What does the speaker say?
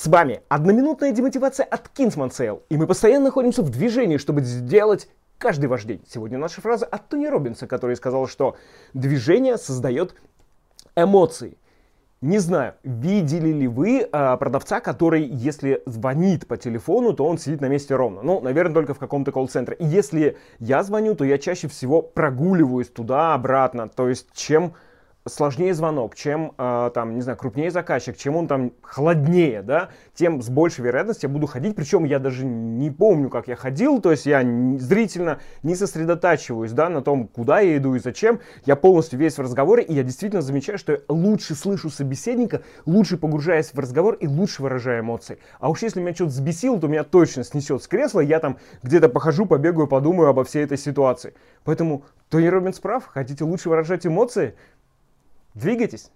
С вами одноминутная демотивация от Kingsman Sale, и мы постоянно находимся в движении, чтобы сделать каждый ваш день. Сегодня наша фраза от Тони Робинса, который сказал, что движение создает эмоции. Не знаю, видели ли вы э, продавца, который, если звонит по телефону, то он сидит на месте ровно. Ну, наверное, только в каком-то колл-центре. И если я звоню, то я чаще всего прогуливаюсь туда-обратно. То есть, чем сложнее звонок, чем, э, там, не знаю, крупнее заказчик, чем он там холоднее, да, тем с большей вероятностью я буду ходить, причем я даже не помню, как я ходил, то есть я зрительно не сосредотачиваюсь, да, на том, куда я иду и зачем, я полностью весь в разговоре, и я действительно замечаю, что я лучше слышу собеседника, лучше погружаясь в разговор и лучше выражаю эмоции. А уж если меня что-то взбесило, то меня точно снесет с кресла, я там где-то похожу, побегаю, подумаю обо всей этой ситуации. Поэтому Тони Робинс прав, хотите лучше выражать эмоции, Двигайтесь!